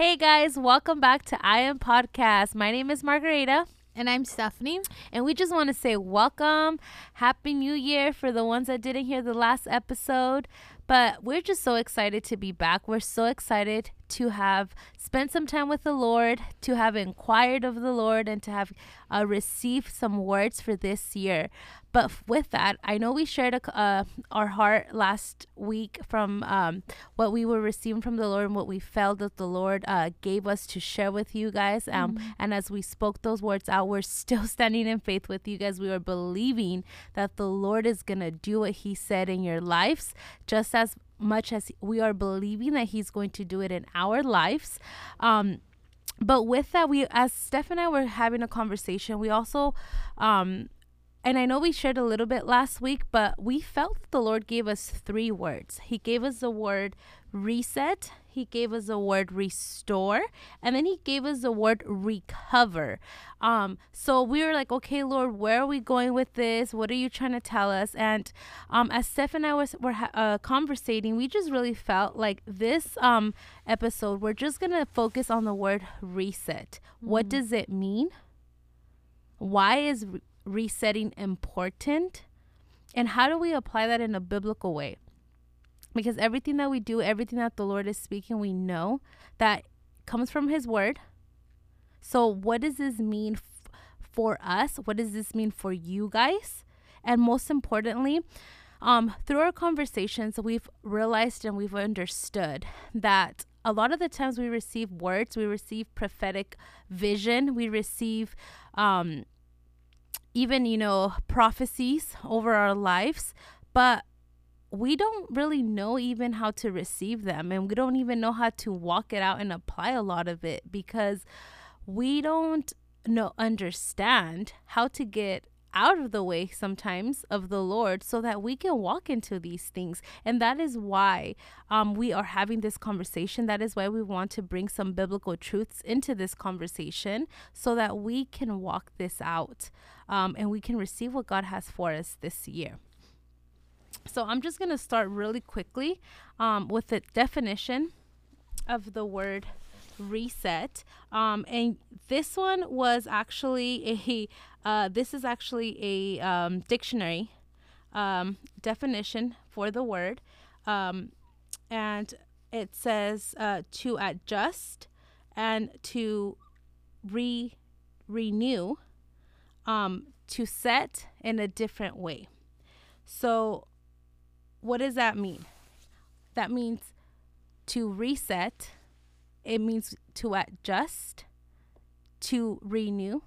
Hey guys, welcome back to I Am Podcast. My name is Margarita. And I'm Stephanie. And we just want to say welcome. Happy New Year for the ones that didn't hear the last episode. But we're just so excited to be back. We're so excited to have spent some time with the Lord, to have inquired of the Lord, and to have uh, received some words for this year. But with that, I know we shared a, uh, our heart last week from um, what we were receiving from the Lord and what we felt that the Lord uh, gave us to share with you guys. Um, mm-hmm. And as we spoke those words out, we're still standing in faith with you guys. We are believing that the Lord is going to do what He said in your lives, just as much as we are believing that He's going to do it in our lives. Um, but with that, we, as Steph and I were having a conversation, we also, um, and I know we shared a little bit last week, but we felt the Lord gave us three words. He gave us the word reset, he gave us the word restore, and then he gave us the word recover. Um, so we were like, okay, Lord, where are we going with this? What are you trying to tell us? And um, as Steph and I was were uh, conversating, we just really felt like this um episode, we're just gonna focus on the word reset. Mm-hmm. What does it mean? Why is re- resetting important? And how do we apply that in a biblical way? Because everything that we do, everything that the Lord is speaking, we know that comes from His Word. So, what does this mean f- for us? What does this mean for you guys? And most importantly, um, through our conversations, we've realized and we've understood that a lot of the times we receive words, we receive prophetic vision, we receive um, even, you know, prophecies over our lives, but we don't really know even how to receive them and we don't even know how to walk it out and apply a lot of it because we don't know understand how to get out of the way sometimes of the Lord so that we can walk into these things. And that is why um, we are having this conversation. That is why we want to bring some biblical truths into this conversation so that we can walk this out um, and we can receive what God has for us this year. So I'm just going to start really quickly um, with the definition of the word reset. Um, and this one was actually a, uh, this is actually a um, dictionary um, definition for the word. Um, and it says uh, to adjust and to re renew, um, to set in a different way. So what does that mean? That means to reset, it means to adjust, to renew,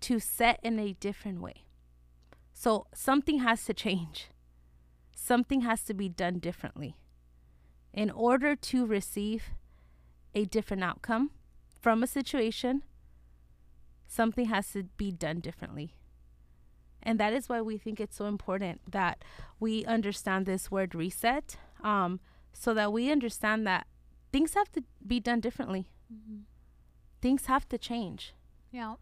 to set in a different way. So something has to change. Something has to be done differently. In order to receive a different outcome from a situation, something has to be done differently. And that is why we think it's so important that we understand this word reset um, so that we understand that things have to be done differently. Mm-hmm. Things have to change. Yeah.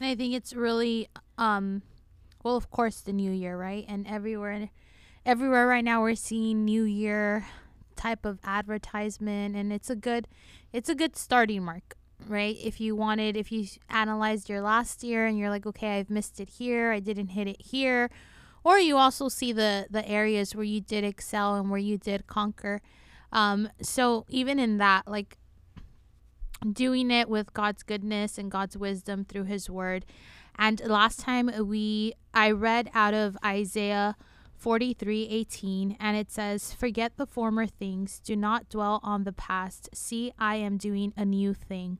And I think it's really, um, well, of course, the new year, right? And everywhere, everywhere right now, we're seeing new year type of advertisement, and it's a good, it's a good starting mark right? If you wanted, if you analyzed your last year and you're like, okay, I've missed it here, I didn't hit it here, or you also see the the areas where you did excel and where you did conquer. Um, so even in that, like doing it with God's goodness and God's wisdom through His Word. And last time we, I read out of Isaiah 43:18 and it says forget the former things. Do not dwell on the past. See I am doing a new thing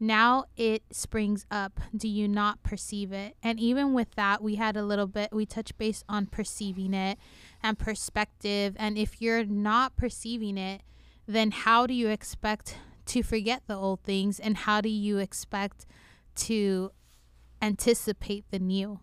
now it springs up do you not perceive it and even with that we had a little bit we touched base on perceiving it and perspective and if you're not perceiving it then how do you expect to forget the old things and how do you expect to anticipate the new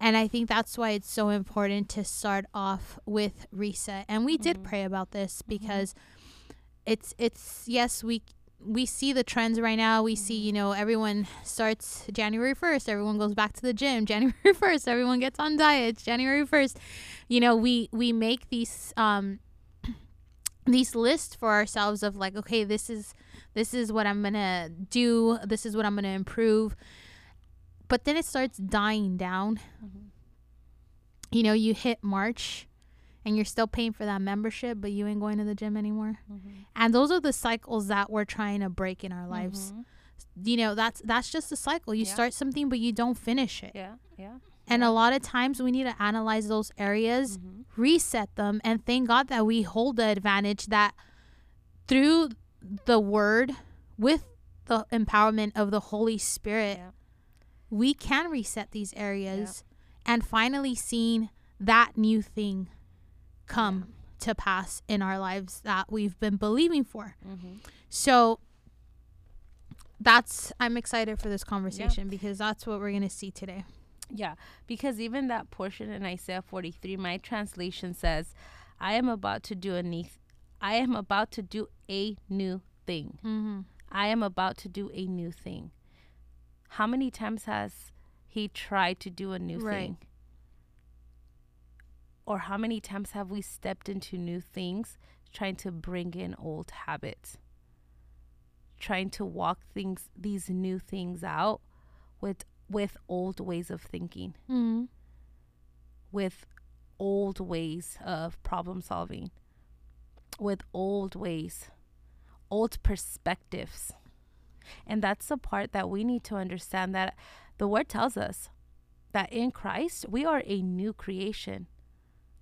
and I think that's why it's so important to start off with reset. And we mm-hmm. did pray about this mm-hmm. because mm-hmm. it's it's yes, we we see the trends right now. We see, you mm-hmm. know, everyone starts January 1st, everyone goes back to the gym. January 1st, everyone gets on diets. January 1st, you know, we we make these um these lists for ourselves of like okay this is this is what i'm gonna do this is what i'm gonna improve but then it starts dying down you know you hit march and you're still paying for that membership but you ain't going to the gym anymore? And those are the cycles that we're trying to break in our lives. You know that's that's just a cycle. You Yeah. start something but you don't finish it. Yeah, yeah. and a lot of times we need to analyze those areas Mhm. reset them and thank god that we hold the advantage that through the word with the empowerment of the holy spirit Yeah. we can reset these areas and finally seeing that new thing come to pass in our lives that we've been believing for Mhm. so that's i'm excited for this conversation because that's what we're going to see today Yeah, because even that portion in Isaiah 43, my translation says, "I am about to do a new, I am about to do a new thing. mm-hmm. I am about to do a new thing." How many times has he tried to do a new Right. thing? Or how many times have we stepped into new things trying to bring in old habits? Trying to walk things these new things out with with old ways of thinking, Mm-hmm. with old ways of problem solving, with old ways, old perspectives. And that's the part that we need to understand that the word tells us that in Christ we are a new creation.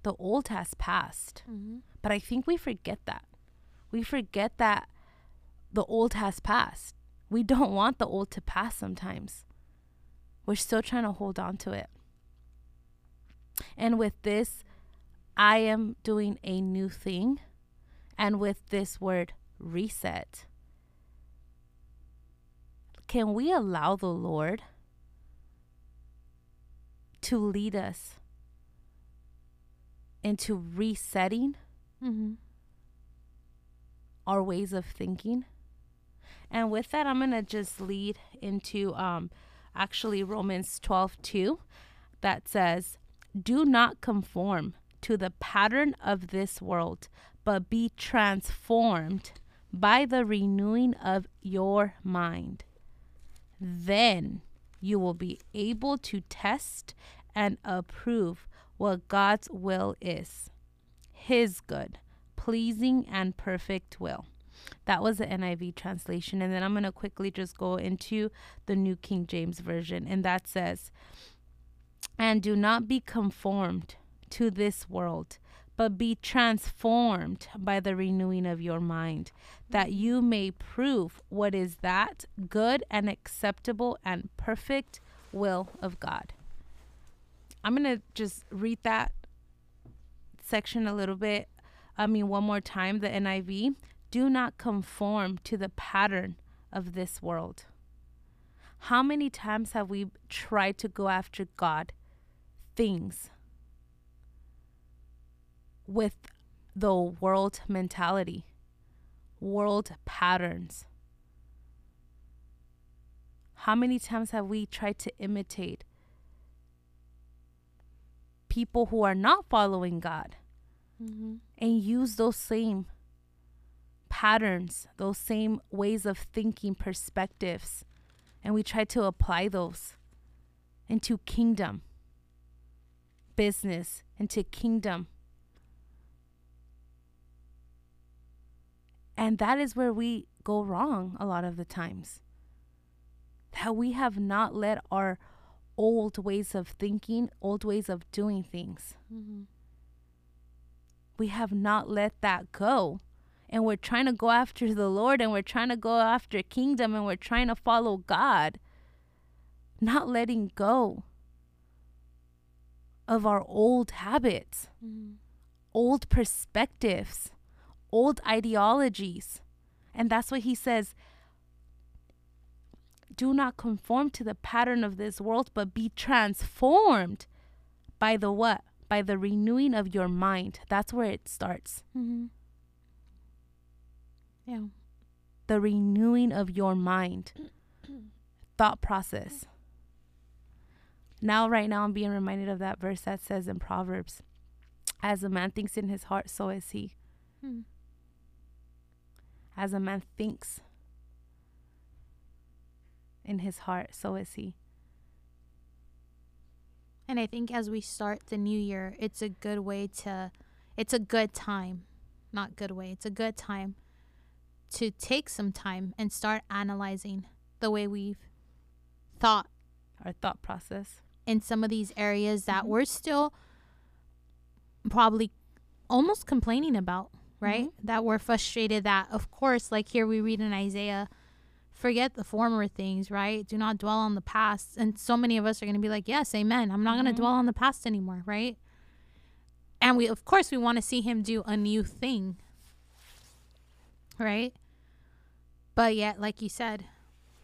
The old has passed. Mm-hmm. But I think we forget that. We forget that the old has passed. We don't want the old to pass sometimes. We're still trying to hold on to it. And with this, I am doing a new thing. And with this word, reset, can we allow the Lord to lead us into resetting Mm-hmm. our ways of thinking. And with that, I'm going to just lead into um, actually Romans 12 2 that says, Do not conform to the pattern of this world, but be transformed by the renewing of your mind. Then you will be able to test and approve what God's will is his good, pleasing, and perfect will. That was the NIV translation. And then I'm going to quickly just go into the New King James Version. And that says, And do not be conformed to this world, but be transformed by the renewing of your mind, that you may prove what is that good and acceptable and perfect will of God. I'm going to just read that section a little bit. I mean, one more time, the NIV. Do not conform to the pattern of this world. How many times have we tried to go after God, things, with the world mentality, world patterns? How many times have we tried to imitate people who are not following God Mm-hmm. and use those same patterns, those same ways of thinking, perspectives, and we try to apply those into kingdom business, into kingdom. And that is where we go wrong a lot of the times. That we have not let our old ways of thinking, old ways of doing things, Mm-hmm. we have not let that go. And we're trying to go after the Lord and we're trying to go after kingdom and we're trying to follow God, not letting go of our old habits, Mm-hmm. old perspectives, old ideologies. And that's what he says. Do not conform to the pattern of this world, but be transformed by the what? By the renewing of your mind. That's where it starts. Mm-hmm. Yeah. The renewing of your mind, thought process. Now, right now, I'm being reminded of that verse that says in Proverbs, As a man thinks in his heart, so is he. Hmm. As a man thinks in his heart, so is he. And I think as we start the new year, it's a good way to, it's a good time, not good way, it's a good time to take some time and start analyzing the way we've thought Our thought process. in some of these areas that Mhm. we're still probably almost complaining about, right? That we're frustrated that, of course, like here we read in Isaiah, forget the former things, right? Do not dwell on the past. And so many of us are going to be like, yes, amen. I'm not going Mhm. to dwell on the past anymore, right? And we, of course, we want to see him do a new thing, right? But yet, like you said,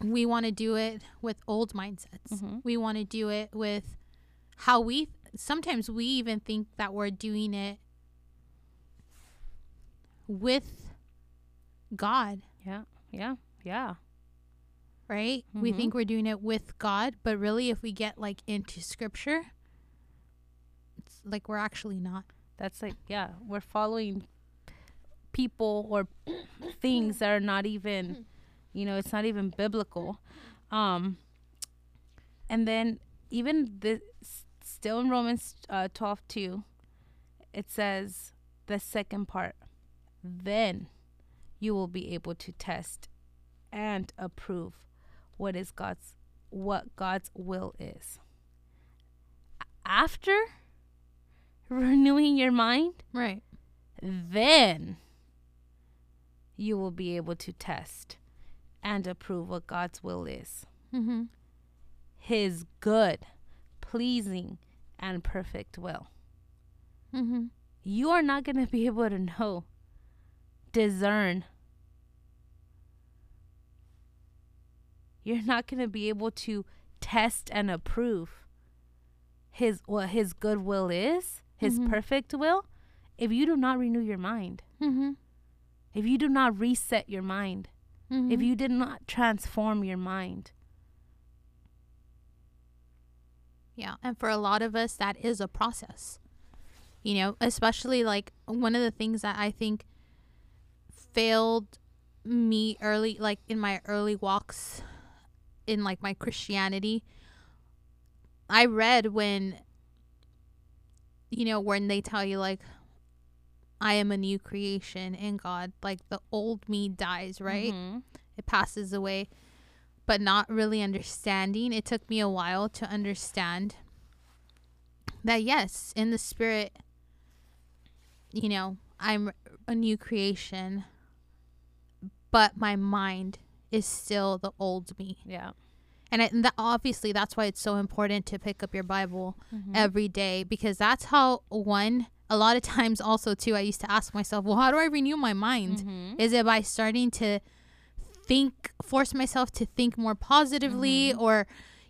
we want to do it with old mindsets. Mhm. We want to do it with how we sometimes we even think that we're doing it with God, Yeah. Yeah. Yeah. Right? We Mhm. think we're doing it with God, but really if we get like into scripture, it's like we're actually not. That's like, yeah, we're following people or things that are not even, you know, it's not even biblical. Um, and then even the still in Romans uh, 12 2, it says the second part, then you will be able to test and approve what is God's what God's will is. After renewing your mind, Right. then you will be able to test and approve what God's will is. Mm-hmm. His good, pleasing, and perfect will. Mm-hmm. You are not going to be able to know, discern. You're not going to be able to test and approve his what his good will is, his Mhm. perfect will, if you do not renew your mind. Mm-hmm. if you do not reset your mind, mm-hmm. if you did not transform your mind. Yeah. And for a lot of us, that is a process. You know, especially like one of the things that I think failed me early, like in my early walks in like my Christianity. I read when, you know, when they tell you, like, I am a new creation in God, like the old me dies, right? Mhm. it passes away but not really understanding it took me a while to understand that yes in the spirit you know i'm a new creation but my mind is still the old me Yeah. and, it, and that, obviously that's why it's so important to pick up your bible Mhm. every day because that's how one a lot of times also too i used to ask myself well how do i renew my mind Mhm. is it by starting to think force myself to think more positively Mhm. or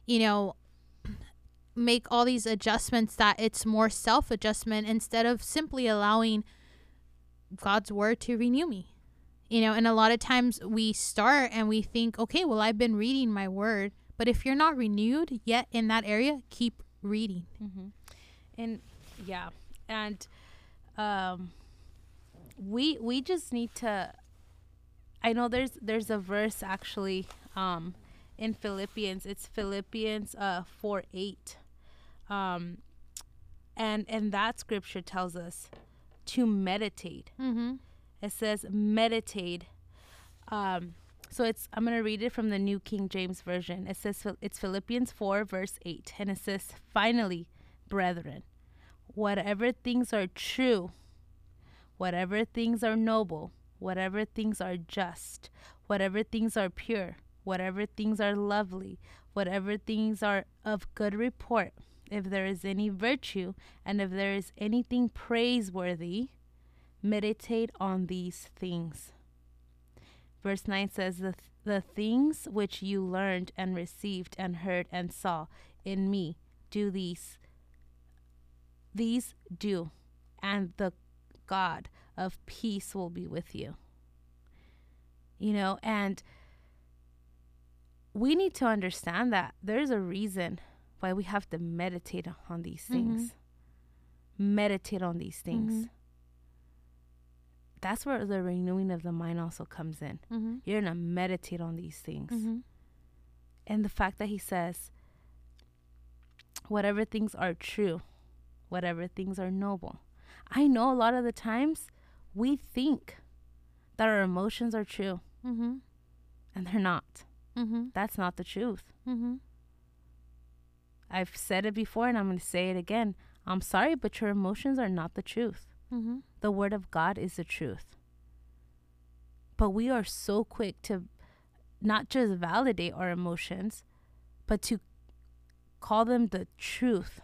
you know make all these adjustments that it's more self adjustment instead of simply allowing God's word to renew me you know and a lot of times we start and we think okay well I've been reading my word but if you're not renewed yet in that area keep reading Mm-hmm. And yeah, and um, we we just need to. I know there's there's a verse actually um, in Philippians. It's Philippians uh four eight, um, and and that scripture tells us to meditate. mm-hmm. It says meditate. Um, so it's I'm gonna read it from the New King James Version. It says it's Philippians four verse eight, and it says, "Finally, brethren, whatever things are true, whatever things are noble, whatever things are just, whatever things are pure, whatever things are lovely, whatever things are of good report, if there is any virtue, and if there is anything praiseworthy." Meditate on these things. Verse 9 says, the, the things which you learned and received and heard and saw in me, do these. These do, and the God of peace will be with you. You know, and we need to understand that there's a reason why we have to meditate on these things. Meditate on these things Mhm. That's where the renewing of the mind also comes in. Mm-hmm. You're to meditate on these things. Mm-hmm. And the fact that he says, whatever things are true, whatever things are noble. I know a lot of the times we think that our emotions are true, Mm-hmm. and they're not. Mm-hmm. That's not the truth. Mm-hmm. I've said it before and I'm going to say it again. I'm sorry, but your emotions are not the truth. The word of God is the truth. But we are so quick to not just validate our emotions, but to call them the truth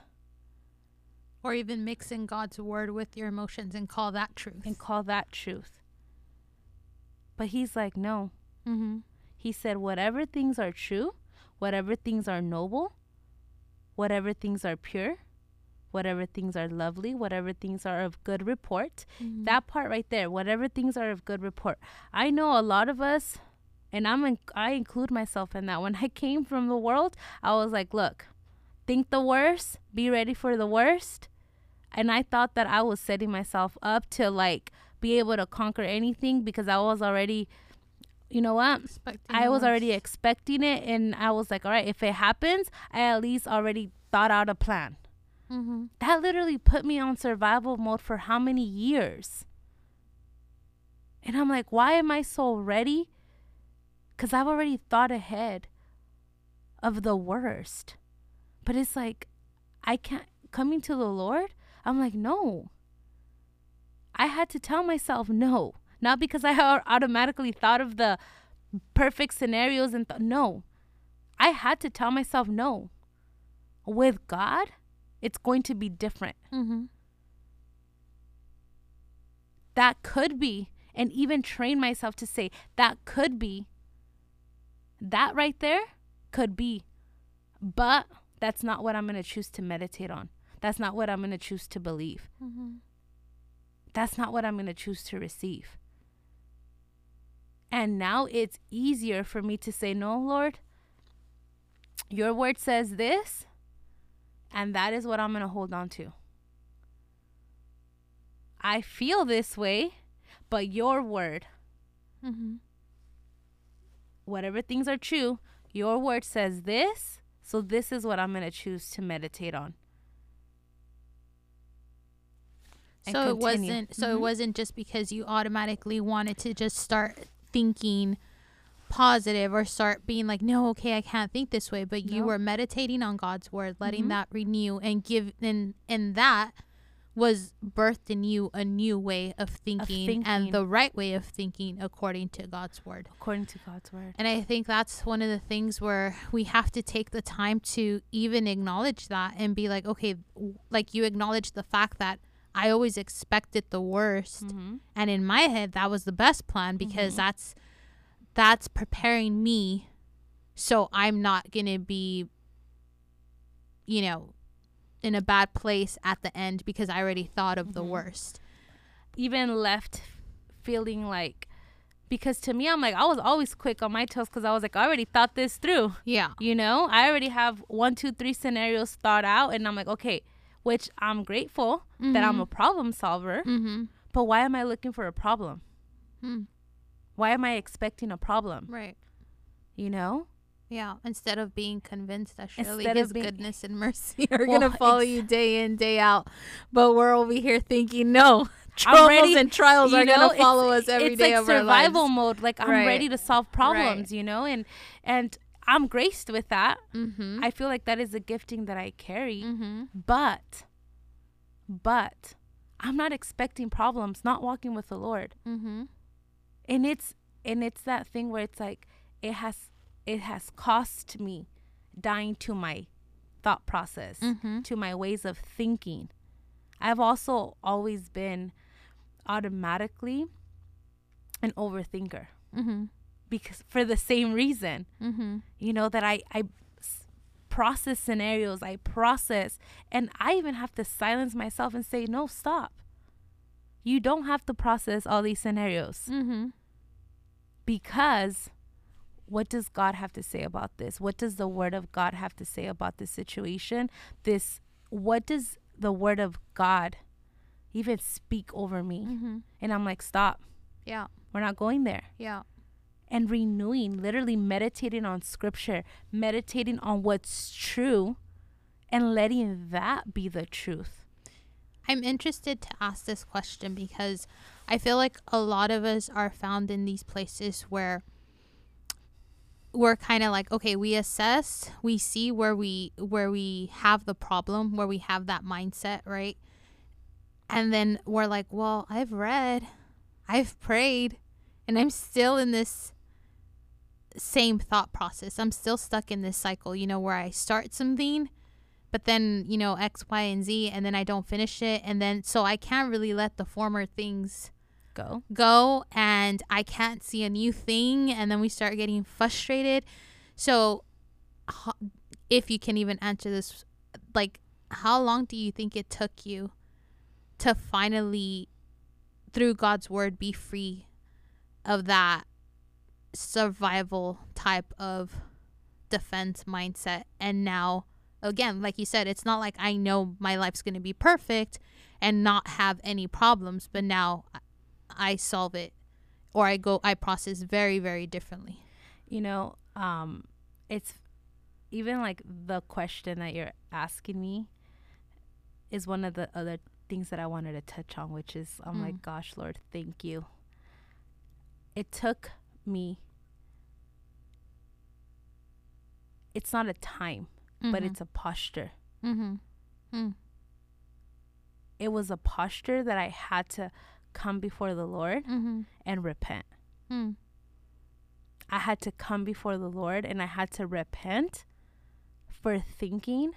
Or even mixing God's word with your emotions and call that truth. and call that truth. But he's like, no. Mm-hmm. He said, whatever things are true, whatever things are noble, whatever things are pure, whatever things are lovely, whatever things are of good report. Mm-hmm. That part right there, whatever things are of good report. I know a lot of us, and I'm in, I include myself in that. When I came from the world, I was like, look, think the worst, be ready for the worst. And I thought that I was setting myself up to like be able to conquer anything because I was already, you know what? Expecting I was already expecting it, and I was like, all right, if it happens, I at least already thought out a plan. Mm-hmm. That literally put me on survival mode for how many years? And I'm like, why am I so ready? Because I've already thought ahead of the worst. But it's like, I can't, coming to the Lord, I'm like, no. I had to tell myself no. Not because I automatically thought of the perfect scenarios and th- no. I had to tell myself no. With God, it's going to be different. Mm-hmm. That could be, and even train myself to say, that could be. That right there could be. But that's not what I'm going to choose to meditate on. That's not what I'm going to choose to believe. Mm-hmm. That's not what I'm going to choose to receive. And now it's easier for me to say, No, Lord, your word says this, and that is what I'm going to hold on to. I feel this way, but your word, Mm-hmm. whatever things are true, your word says this, so this is what I'm going to choose to meditate on. So it wasn't. So it Mhm. wasn't just because you automatically wanted to just start thinking positive or start being like, no, okay, I can't think this way. But you No. were meditating on God's word, letting Mhm. that renew and give, and and that was birthed in you a new way of thinking, thinking. and the right way of thinking according to God's word. according to God's word. And I think that's one of the things where we have to take the time to even acknowledge that and be like, okay, like you acknowledge the fact that I always expected the worst. Mm-hmm. And in my head, that was the best plan because Mhm. that's that's preparing me so I'm not going to be you know in a bad place at the end because I already thought of the Mhm. worst. even left feeling like because to me I'm like I was always quick on my toes because I was like I already thought this through. Yeah. You know, I already have one, two, three scenarios thought out, and I'm like, okay, which I'm grateful that I'm a problem solver. Mhm. But why am I looking for a problem? Mm. Why am I expecting a problem? Right. You know, Yeah, instead of being convinced that surely Instead His being- goodness and mercy are Well, gonna follow you day in day out, but we're over here thinking, no, troubles and trials you are know, gonna follow us every it's day like of our survival mode. Like I'm Right. ready to solve problems. You know, and and I'm graced with that. Mm-hmm. I feel like that is a gifting that I carry. mm-hmm. But, but I'm not expecting problems, not walking with the Lord. Mm-hmm. And it's and it's that thing where it's like it has it has cost me dying to my thought process, Mm-hmm. to my ways of thinking. I've also always been automatically an overthinker Mm-hmm. because for the same reason Mm-hmm. you know that i i process scenarios, I process, and I even have to silence myself and say, "No, stop. You don't have to process all these scenarios Mm-hmm. because what does God have to say about this? What does the word of God have to say about this situation? This what does the word of God even speak over me?" Mm-hmm. And I'm like, "Stop. Yeah. We're not going there. Yeah. And renewing, literally meditating on scripture, meditating on what's true, and letting that be the truth. I'm interested to ask this question because I feel like a lot of us are found in these places where we're kind of like okay we assess we see where we where we have the problem where we have that mindset right? And then we're like well i've read i've prayed and i'm still in this same thought process. I'm still stuck in this cycle you know where i start something but then you know x y and z and then i don't finish it and then so i can't really let the former things Go. go and I can't see a new thing and then we start getting frustrated. So if you can even answer this like how long do you think it took you to finally through God's word be free of that survival type of defense mindset and now again like you said it's not like I know my life's going to be perfect and not have any problems but now I solve it or I go I process very very differently. You know, um it's even like the question that you're asking me is one of the other things that I wanted to touch on, which is I'm Mm. like, gosh, Lord, thank you. It took me it's not a time, but it's a posture. mm-hmm. It was a posture that I had to come before the Lord Mm-hmm. and repent. Mm. I had to come before the Lord and I had to repent for thinking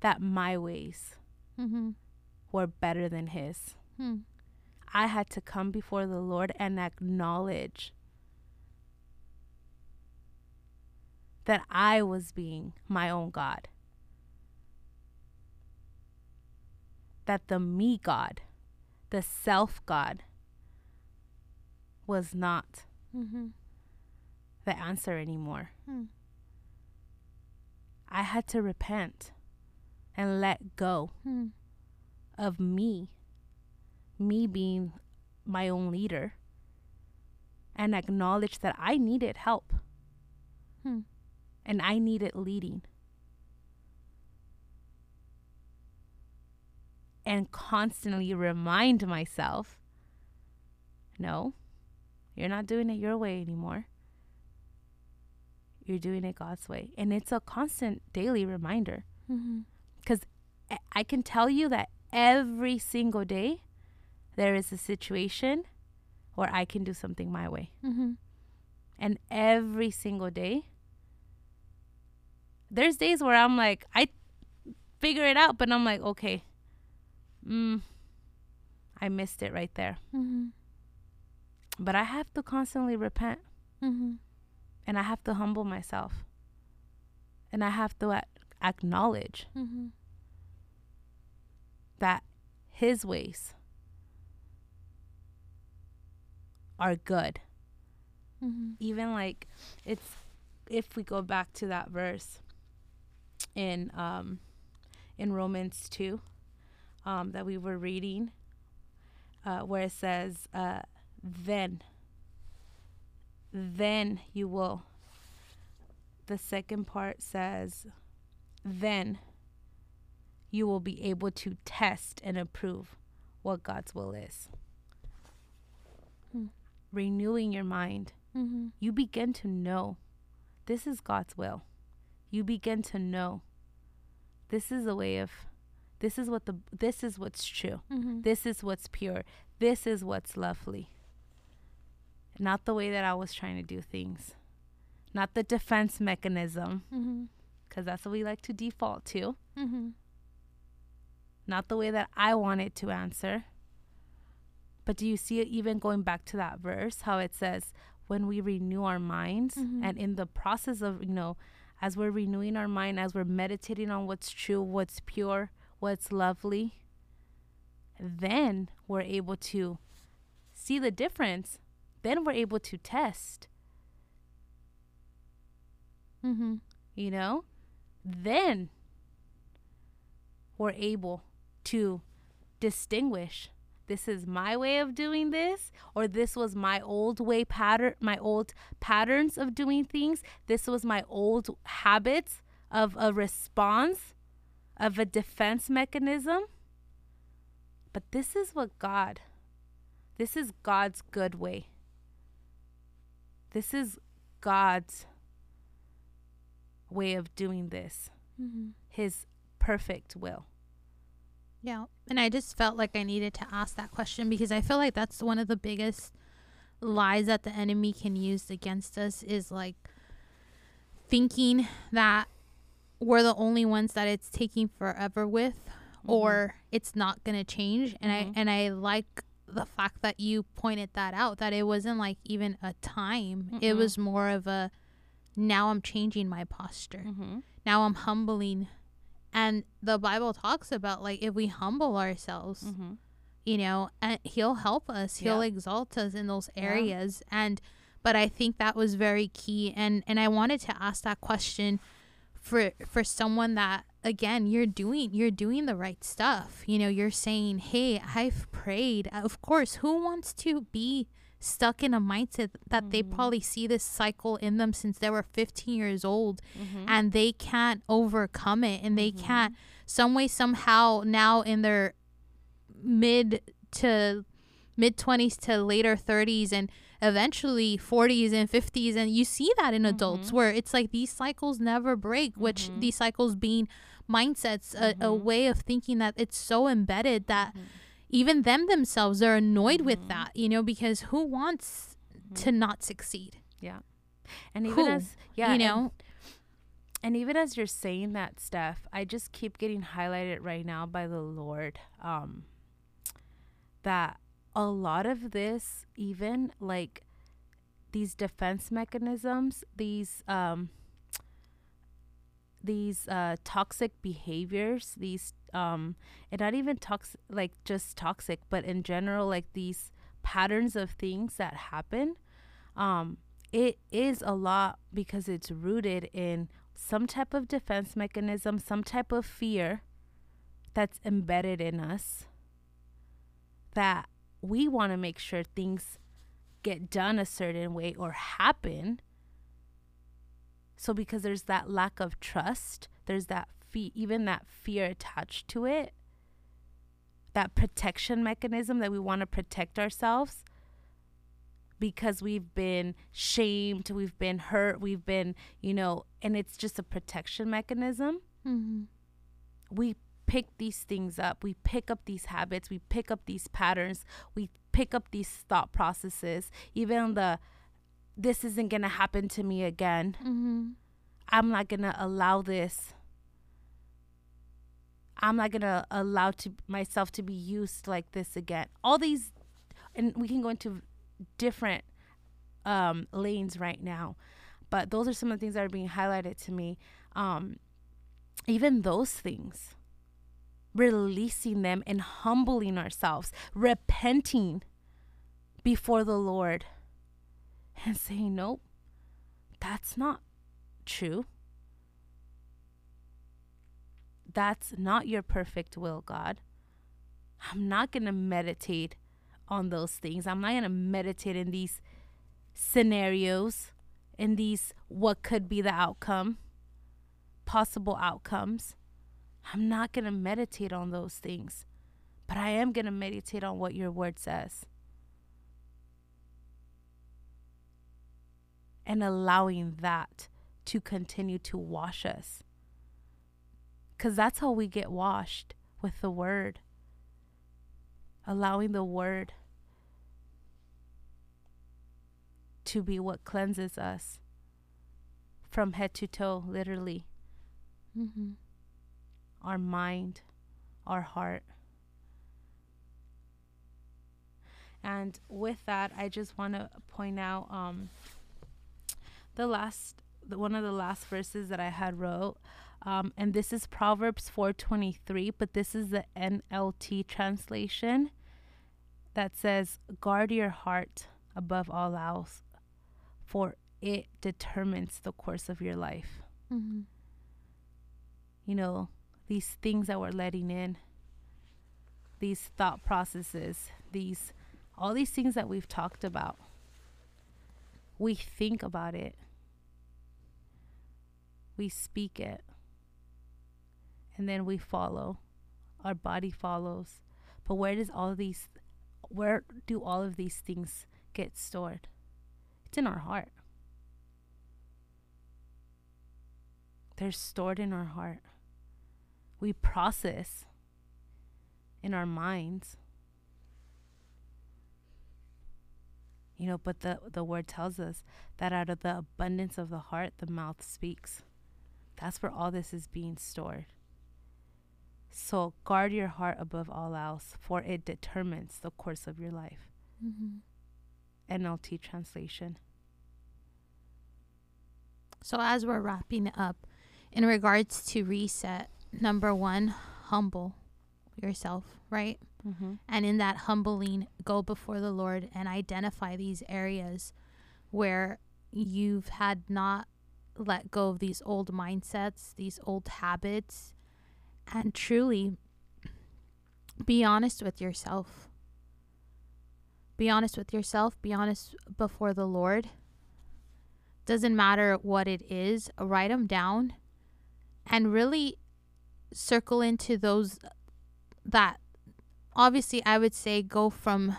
that my ways Mm-hmm. were better than His. Mm. I had to come before the Lord and acknowledge that I was being my own God. That the me God, the self God, was not Mm-hmm. the answer anymore. Mm. I had to repent and let go Mm. of me, me being my own leader, and acknowledge that I needed help Hmm. And I needed leading. And constantly remind myself no, you're not doing it your way anymore. You're doing it God's way. And it's a constant daily reminder. Mm-hmm. I- I can tell you that every single day there is a situation where I can do something my way. Mm-hmm. And every single day, there's days where I'm like, I figure it out, but I'm like, okay, mm, I missed it right there. Mm-hmm. But I have to constantly repent Mm-hmm. and I have to humble myself and I have to a- acknowledge Mm-hmm. that his ways are good. Mm-hmm. Even like it's if we go back to that verse in um in Romans 2 um that we were reading uh where it says uh then then you will the second part says then you will be able to test and approve what God's will is. Hmm. Renewing your mind, Mm-hmm. you begin to know this is God's will. You begin to know this is a way of this is what the this is what's true. Mm-hmm. This is what's pure. This is what's lovely. Not the way that I was trying to do things. Not the defense mechanism, Mm-hmm. because that's what we like to default to. Mm-hmm. not the way that I wanted to answer. But do you see it even going back to that verse, how it says, when we renew our minds, Mhm. and in the process of, you know, as we're renewing our mind, as we're meditating on what's true, what's pure, what's lovely, then we're able to see the difference. Then we're able to test, Mm-hmm. you know? Then we're able to distinguish this is my way of doing this or this was my old way pattern my old patterns of doing things. This was my old habits of a response of a defense mechanism. But this is what god this is god's good way. This is god's way of doing this. Mm-hmm. his perfect will. Yeah. And I just felt like I needed to ask that question because I feel like that's one of the biggest lies that the enemy can use against us is like thinking that we're the only ones that it's taking forever with Mm-hmm. or it's not going to change and Mhm. I and I like the fact that you pointed that out that it wasn't like even a time it Mm-mm. was more of a now I'm changing my posture mm-hmm. now I'm humbling. And the Bible talks about like if we humble ourselves, Mm-hmm. you know, and he'll help us. He'll Yeah. exalt us in those Yeah. areas. And but I think that was very key and and I wanted to ask that question for for someone that again you're doing you're doing the right stuff you know you're saying hey i've prayed of course who wants to be stuck in a mindset that they Mhm. probably see this cycle in them since they were 15 years old Mm-hmm. and they can't overcome it and they Mhm. can't some way somehow now in their mid to mid 20s to later 30s and eventually 40s and 50s and you see that in adults Mhm. where it's like these cycles never break which Mhm. these cycles being mindsets a, a Mhm. way of thinking that it's so embedded that. Even them themselves are annoyed with Mhm. that you know because who wants to not succeed Yeah. and even who, as yeah you and- know And even as you're saying that stuff, I just keep getting highlighted right now by the Lord um, that a lot of this, even like these defense mechanisms, these um, these uh, toxic behaviors, these um, and not even toxic, like just toxic, but in general, like these patterns of things that happen. Um, it is a lot because it's rooted in some type of defense mechanism, some type of fear that's embedded in us that we want to make sure things get done a certain way or happen. So because there's that lack of trust, there's that even that fear attached to it. That protection mechanism that we want to protect ourselves because we've been shamed, we've been hurt, we've been, you know, and it's just a protection mechanism. mm-hmm. We pick these things up, we pick up these habits, we pick up these patterns, we pick up these thought processes, even the this isn't going to happen to me again. Mm-hmm. I'm not going to allow this. I'm not to allow to myself to be used like this again. All these and we can go into different um, lanes right now. But those are some of the things that are being highlighted to me. Um, even those things, releasing them and humbling ourselves, repenting before the Lord, and saying, Nope, that's not true. That's not your perfect will, God. I'm not going to meditate on those things. I'm not going to meditate in these scenarios, in these what could be the outcome, possible outcomes. I'm not going to meditate on those things, but I am going to meditate on what your word says. And allowing that to continue to wash us. Because that's how we get washed with the word allowing the word to be what cleanses us from head to toe, literally. Mm-hmm. Our mind, our heart. And with that, I just want to point out um, the last, the, one of the last verses that I had wrote. Um, and this is Proverbs 4:23, but this is the NLT translation that says, "Guard your heart above all else, for it determines the course of your life." Mm-hmm. You know, these things that we're letting in, these thought processes, these all these things that we've talked about. We think about it. We speak it. And then we follow. Our body follows. But where does all these where do all of these things get stored? It's in our heart. They're stored in our heart. We process in our minds. You know, but the the word tells us that out of the abundance of the heart the mouth speaks. That's where all this is being stored. So guard your heart above all else, for it determines the course of your life. Mm-hmm. NLT translation. So, as we're wrapping up, in regards to reset, number one, humble yourself, right? Mm-hmm. And in that humbling, go before the Lord and identify these areas where you've had not let go of these old mindsets, these old habits, and truly be honest with yourself. Be honest with yourself, be honest before the Lord. Doesn't matter what it is, write them down and really circle into those that obviously I would say go from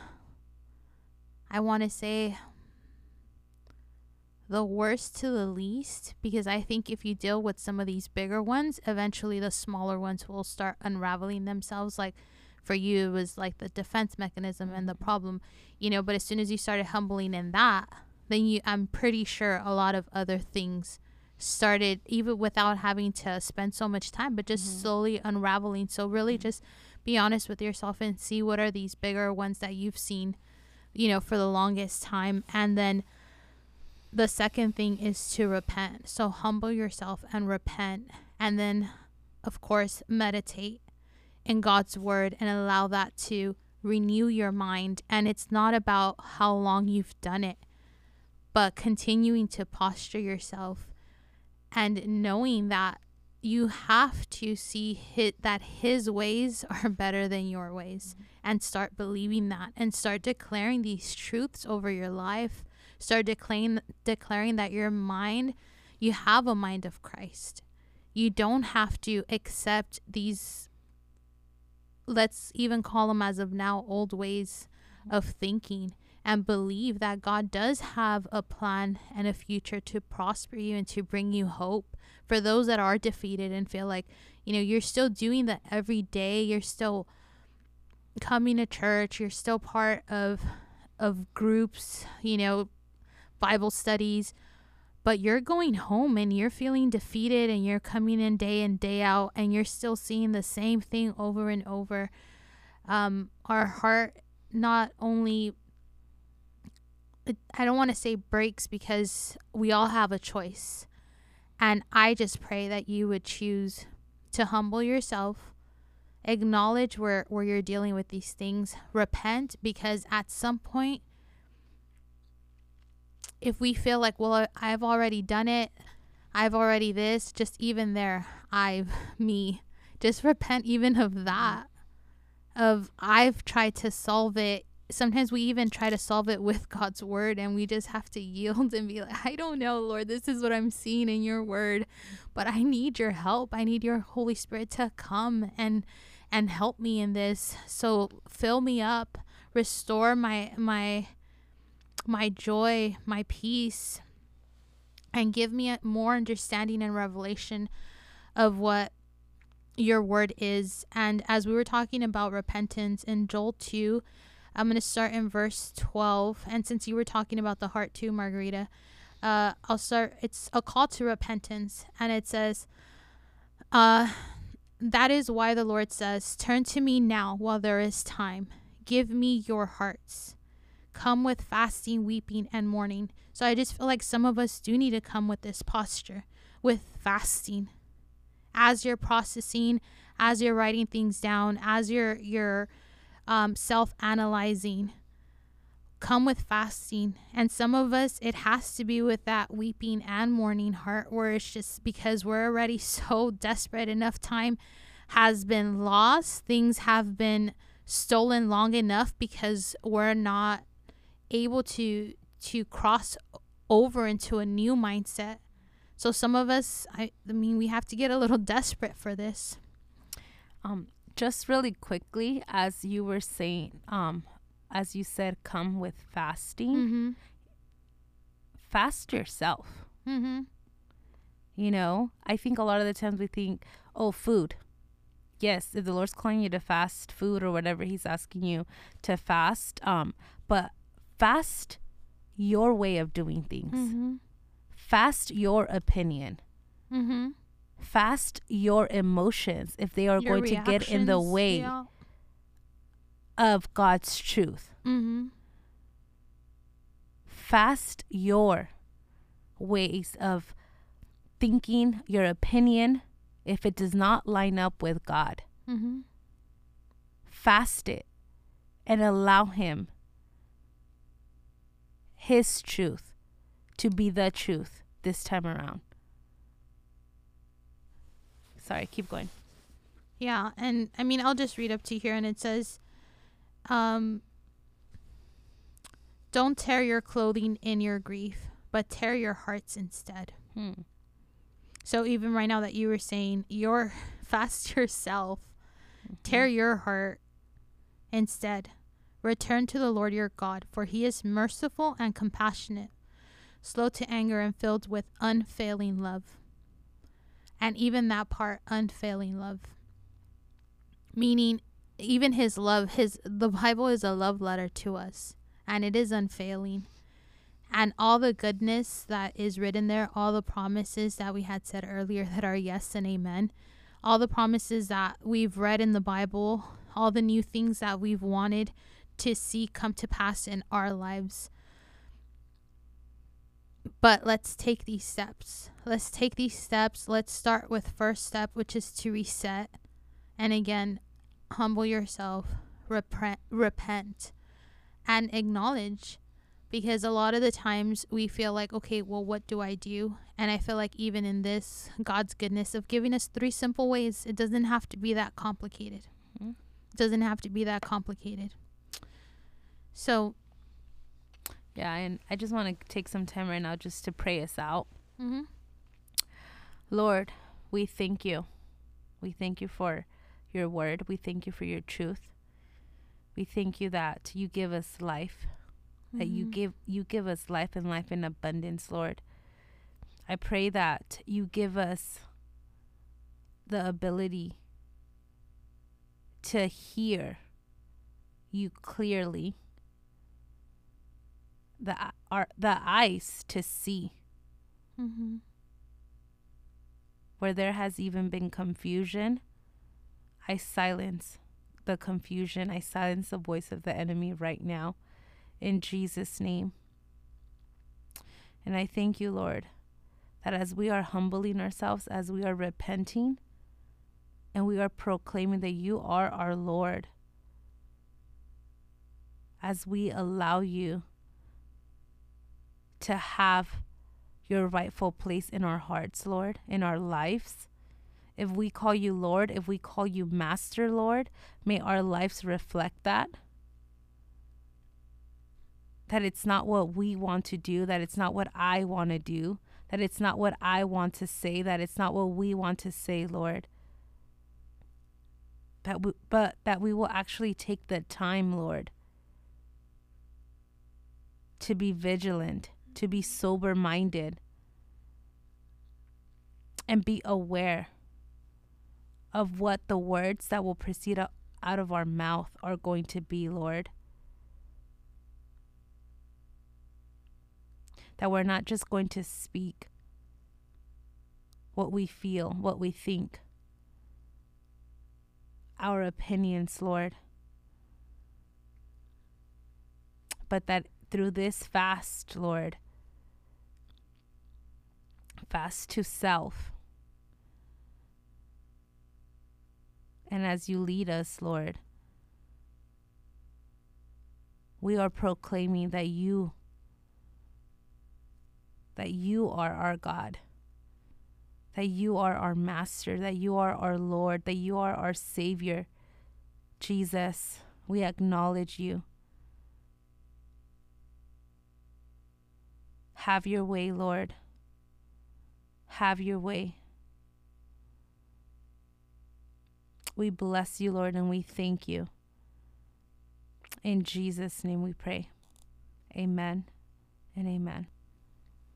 I want to say the worst to the least because I think if you deal with some of these bigger ones, eventually the smaller ones will start unraveling themselves. Like for you, it was like the defense mechanism and the mm-hmm. problem, you know. But as soon as you started humbling in that, then you, I'm pretty sure a lot of other things started, even without having to spend so much time, but just mm-hmm. slowly unraveling. So really, mm-hmm. just be honest with yourself and see what are these bigger ones that you've seen, you know, for the longest time, and then the second thing is to repent. So humble yourself and repent. And then, of course, meditate in God's word and allow that to renew your mind. And it's not about how long you've done it, but continuing to posture yourself and knowing that you have to see hit that his ways are better than your ways mm-hmm. and start believing that and start declaring these truths over your life start declaring declaring that your mind you have a mind of Christ. You don't have to accept these let's even call them as of now old ways of thinking and believe that God does have a plan and a future to prosper you and to bring you hope for those that are defeated and feel like you know you're still doing that every day you're still coming to church you're still part of of groups you know Bible studies, but you're going home and you're feeling defeated and you're coming in day in, day out, and you're still seeing the same thing over and over. Um, our heart not only I don't want to say breaks because we all have a choice. And I just pray that you would choose to humble yourself, acknowledge where, where you're dealing with these things, repent because at some point if we feel like, well, I've already done it, I've already this, just even there, I've me, just repent even of that. Of I've tried to solve it. Sometimes we even try to solve it with God's word and we just have to yield and be like, I don't know, Lord, this is what I'm seeing in your word, but I need your help. I need your Holy Spirit to come and and help me in this. So fill me up, restore my my my joy, my peace, and give me more understanding and revelation of what your word is. And as we were talking about repentance in Joel 2, I'm going to start in verse 12. And since you were talking about the heart too, Margarita, uh, I'll start. It's a call to repentance. And it says, uh, That is why the Lord says, Turn to me now while there is time. Give me your hearts come with fasting, weeping, and mourning. So I just feel like some of us do need to come with this posture, with fasting. As you're processing, as you're writing things down, as you're you're um, self-analyzing, come with fasting. And some of us, it has to be with that weeping and mourning heart, where it's just because we're already so desperate. Enough time has been lost. Things have been stolen long enough because we're not able to to cross over into a new mindset. So some of us I, I mean we have to get a little desperate for this. Um just really quickly as you were saying um as you said come with fasting. Mhm. Fast yourself. Mhm. You know, I think a lot of the times we think, oh, food. Yes, if the Lord's calling you to fast food or whatever He's asking you to fast, um, but fast your way of doing things. Mhm. Fast your opinion. Mhm. Fast your emotions if they are Your going to get in the way yeah. of God's truth. Mhm. Fast your ways of thinking, your opinion, if it does not line up with God. Mhm. fast it and allow him his truth to be the truth this time around sorry keep going Yeah, and I mean I'll just read up to here and it says um don't tear your clothing in your grief, but tear your hearts instead. hmm. So even right now that you were saying you're fast yourself, tear your heart instead. Return to the Lord your God, for he is merciful and compassionate, slow to anger and filled with unfailing love. And even that part, unfailing love. Meaning even his love, his the Bible is a love letter to us, and it is unfailing and all the goodness that is written there, all the promises that we had said earlier that are yes and amen, all the promises that we've read in the Bible, all the new things that we've wanted to see come to pass in our lives. But let's take these steps. Let's take these steps. Let's start with first step, which is to reset. And again, humble yourself, repent, repent and acknowledge because a lot of the times we feel like okay well what do i do and i feel like even in this god's goodness of giving us three simple ways it doesn't have to be that complicated Mhm. it doesn't have to be that complicated so yeah and i just want to take some time right now just to pray us out mm-hmm, lord we thank you we thank you for your word we thank you for your truth we thank you that you give us life that you Mhm. give you give us life and life in abundance, Lord. I pray that you give us the ability to hear you clearly. The e- our the eyes to see mm-hmm, where there has even been confusion. I silence the confusion. I silence the voice of the enemy right now in Jesus' name. And I thank you, Lord, that as we are humbling ourselves, as we are repenting, and we are proclaiming that you are our Lord, as we allow you to have your rightful place in our hearts, Lord, in our lives. If we call you Lord, if we call you Master, Lord, may our lives reflect that that it's not what we want to do, that it's not what I want to do, that it's not what I want to say, that it's not what we want to say, Lord. That we, but that we will actually take the time, Lord, to be vigilant, to be sober minded, and be aware of what the words that will proceed out of our mouth are going to be, Lord. that we're not just going to speak what we feel, what we think, our opinions, Lord, but that through this fast, Lord, fast to self, and as you lead us, Lord, we are proclaiming that you that you are our God, that you are our Master, that you are our Lord, that you are our Savior. Jesus, We acknowledge you. Have your way, Lord. Have your way. We bless you, Lord, and we thank you. In Jesus' name we pray. Amen and amen.